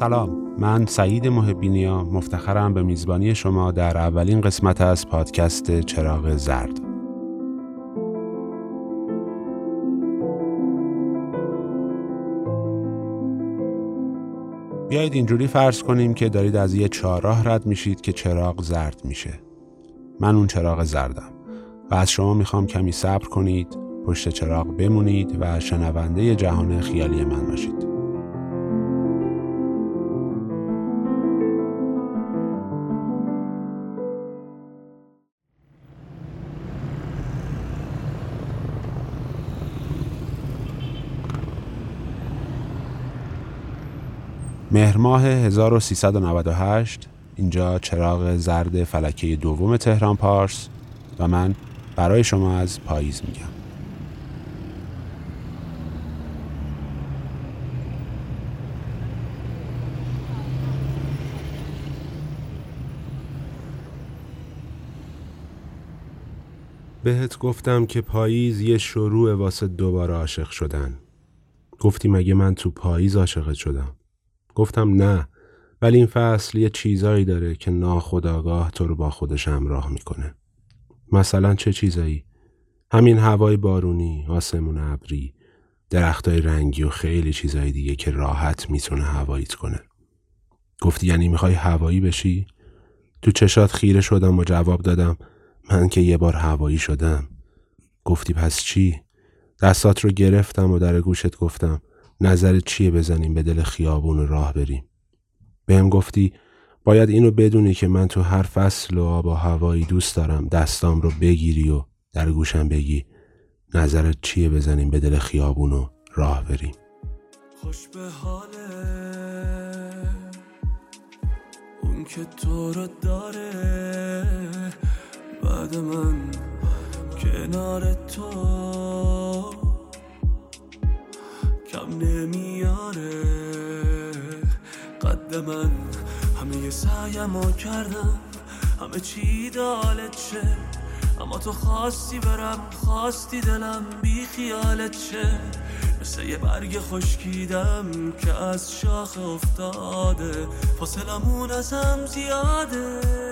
سلام. من سعید محبینیا مفتخرم به میزبانی شما در اولین قسمت از پادکست چراغ زرد. بیایید اینجوری فرض کنیم که دارید از یه چهارراه رد میشید که چراغ زرد میشه. من اون چراغ زردم و از شما می‌خوام کمی صبر کنید پشت چراغ بمونید و شنونده جهان خیالی من باشید. مهر ماه 1398 اینجا چراغ زرد فلکه دوم تهران پارس و من برای شما از پاییز میگم. بهت گفتم که پاییز یه شروع واسه دوباره عاشق شدن. گفتی مگه من تو پاییز عاشقت شدم؟ گفتم نه ولی این فصل یه چیزایی داره که ناخداگاه تو رو با خودش همراه می‌کنه. مثلا چه چیزایی؟ همین هوای بارونی آسمون ابری درختای رنگی و خیلی چیزایی دیگه که راحت می‌تونه هواییت کنه. گفتی یعنی می‌خوای هوایی بشی؟ تو چشات خیره شدم و جواب دادم من که یه بار هوایی شدم. گفتی پس چی؟ دستات رو گرفتم و در گوشت گفتم نظرت چیه بزنیم به دل خیابون راه بریم؟ بهم گفتی باید اینو بدونی که من تو هر فصل و آب و هوایی دوست دارم. دستام رو بگیری و در گوشم بگی نظرت چیه بزنیم به دل خیابون و راه بریم. خوش به حاله اون که تو رو داره. بعد من کنار تو. کم نمیاره. قد من همه سعیم کردم. همه چی دالت شه. اما تو خواستی برم خواستی دلم بی خیالت شه. مثل یه برگ خشکیدم که از شاخ افتاده. فاصلمون ازم زیاده.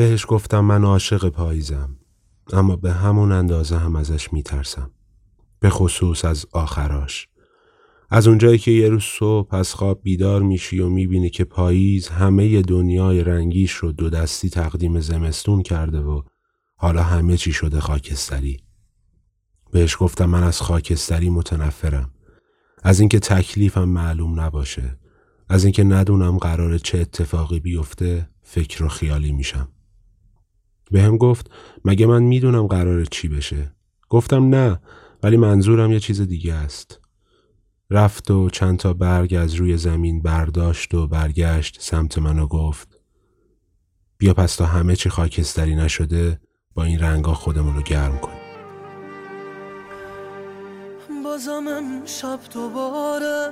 بهش گفتم من عاشق پاییزم اما به همون اندازه هم ازش میترسم به خصوص از آخراش. از اونجایی که یه روز صبح از خواب بیدار میشی و می‌بینی که پاییز همه دنیای رنگیش رو دو دستی تقدیم زمستون کرده و حالا همه چی شده خاکستری. بهش گفتم من از خاکستری متنفرم. از اینکه تکلیفم معلوم نباشه از اینکه ندونم قرار چه اتفاقی بیفته فکر و خیالی میشم. به هم گفت مگه من می‌دونم قرار چی بشه؟ گفتم نه ولی منظورم یه چیز دیگه است. رفت و چند تا برگ از روی زمین برداشت و برگشت سمت من و گفت بیا پس تا همه چی خاکستری نشده با این رنگا خودمون رو گرم کن بازم شب دوباره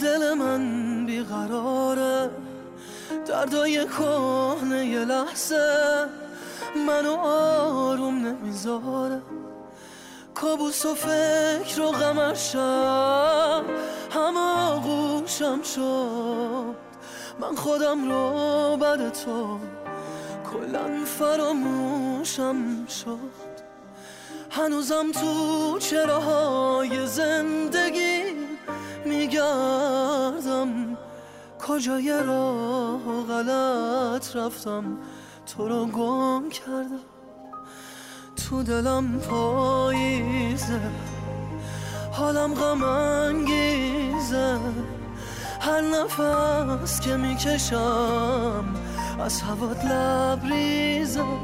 دل من بیقراره. دردای کهنه یه لحظه منو آروم نمی‌ذاره. کابوس و فکر و غمشم همه آغوشم شد. من خودم رو بد تو کلا فراموشم شد. هنوزم تو چراهای زندگی میگردم. کجای راه غلط رفتم؟ تو رو گم کردم. تو دلم پاییزه. حالم غم انگیزه. هر نفس که می‌کشم از هوات لبریزم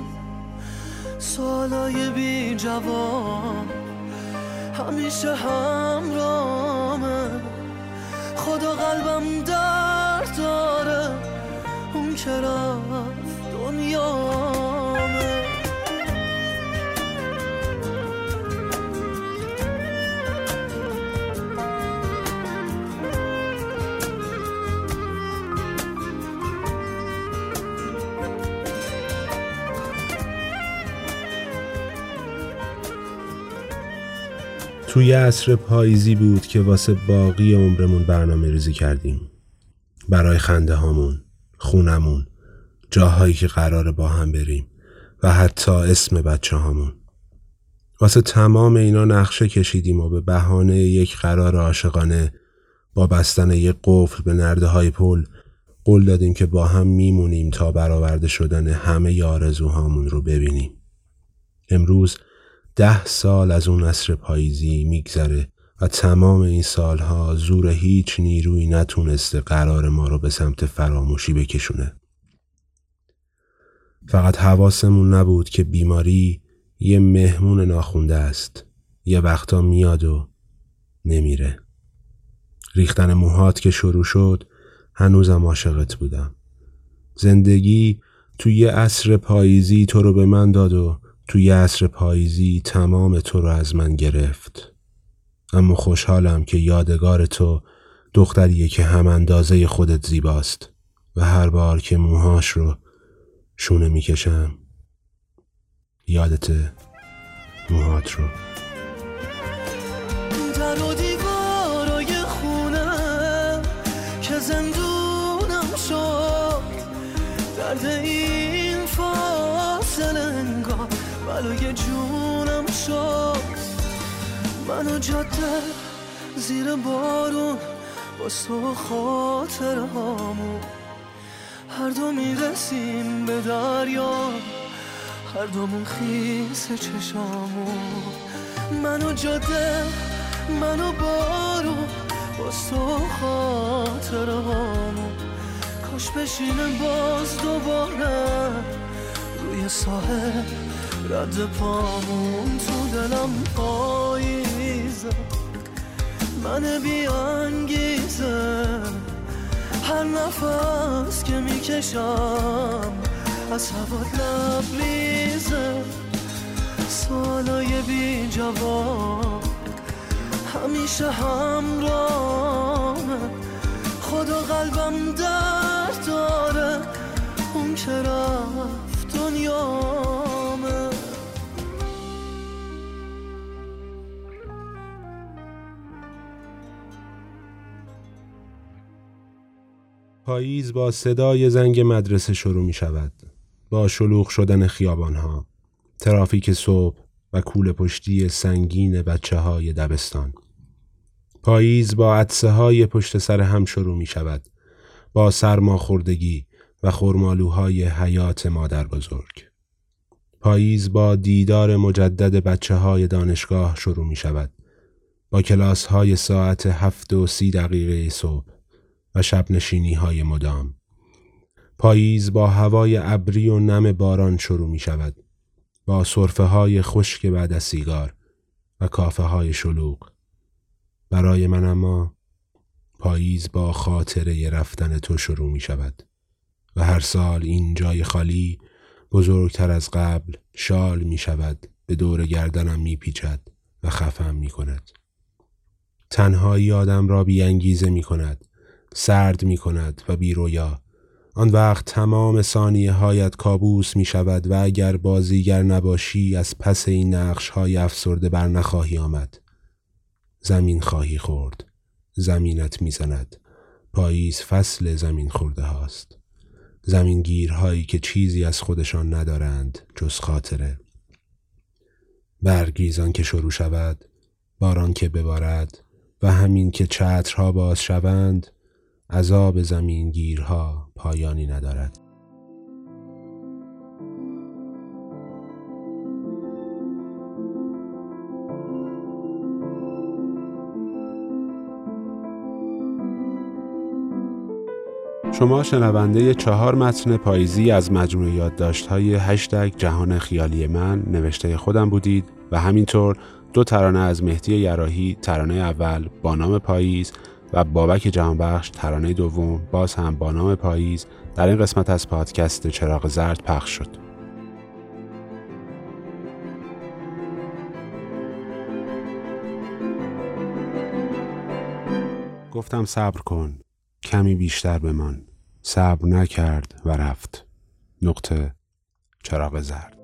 سوالای بی جواب همیشه همرامه. خدا قلبم درد داره اون که رفت دنیامه توی عصر پاییزی بود که واسه باقی عمرمون برنامه ریزی کردیم. برای خنده هامون خونمون جاهایی که قرار با هم بریم و حتی اسم بچه هامون. واسه تمام اینا نقشه کشیدیم و به بهانه یک قرار عاشقانه با بستن یک قفل به نرده های پل قول دادیم که با هم میمونیم تا برآورده شدن همه آرزوهامون رو ببینیم. امروز ده سال از اون عصر پاییزی میگذره و تمام این سالها زور هیچ نیروی نتونسته قرار ما رو به سمت فراموشی بکشونه. فقط حواسمون نبود که بیماری یه مهمون ناخونده است. یه وقتا میاد و نمیره. ریختن موهات که شروع شد هنوزم عاشقت بودم. زندگی توی یه عصر پاییزی تو رو به من داد و توی عصر پاییزی تمام تو رو از من گرفت اما خوشحالم که یادگار تو دختریه که هم اندازه خودت زیباست و هر بار که موهاش رو شونه می‌کشم یادت موهات رو. در و دیوارای خونه که زندونم شد درد این فاصله انگار بلای جونم شد. منو جاده زیر بارون با تو خاطر هامون هر دو می‌رسیم به دریا هر دومون خیس چشامون منو جاده منو بارون با تو خاطر هامون کاش بشینه باز دوباره روی ساحل رد پامون تو دلم پاییزه من بیانگیزه هر نفس که می‌کشم از هوا لبریزه سالای بی جواب همیشه همرامه خدا قلبم درد داره پاییز با صدای زنگ مدرسه شروع می شود. با شلوغ شدن خیابان ها. ترافیک صبح و کول پشتی سنگین بچه های دبستان. پاییز با عدسه های پشت سر هم شروع می شود. با سرماخوردگی و خورمالوهای حیات مادر بزرگ. پاییز با دیدار مجدد بچه های دانشگاه شروع می شود. با کلاس های ساعت هفت و سی دقیقه صبح. و شب نشینی های مدام. پاییز با هوای ابری و نم باران شروع می شود. با صرفه های خشک بعد از سیگار و کافه های شلوغ. برای من اما پاییز با خاطره رفتن تو شروع می شود و هر سال این جای خالی بزرگتر از قبل شال می شود به دور گردنم می پیچد و خفم می کند. تنهایی آدم را بیانگیزه می کند سرد می کند و بیرویا آن وقت تمام ثانیه هایت کابوس می شود و اگر بازیگر نباشی از پس این نقش های افسرده بر نخواهی آمد. زمین خواهی خورد. زمینت می‌زند پاییز فصل زمین خورده هاست. زمین گیرهایی که چیزی از خودشان ندارند جز خاطره. برگریزان که شروع شود باران که ببارد و همین که چترها باز شوند عذاب زمین گیرها پایانی ندارد. شما شنونده چهار متن پاییزی از مجموعه یادداشت های هشتگ جهان خیالی من نوشته خودم بودید و همینطور دو ترانه از مهدی یراهی ترانه اول با نام پاییز و بابک جهانبخش ترانه دوم باز هم با نام پاییز در این قسمت از پادکست چراغ زرد پخش شد. گفتم صبر کن کمی بیشتر بمان. صبر نکرد و رفت. نقطه چراغ زرد.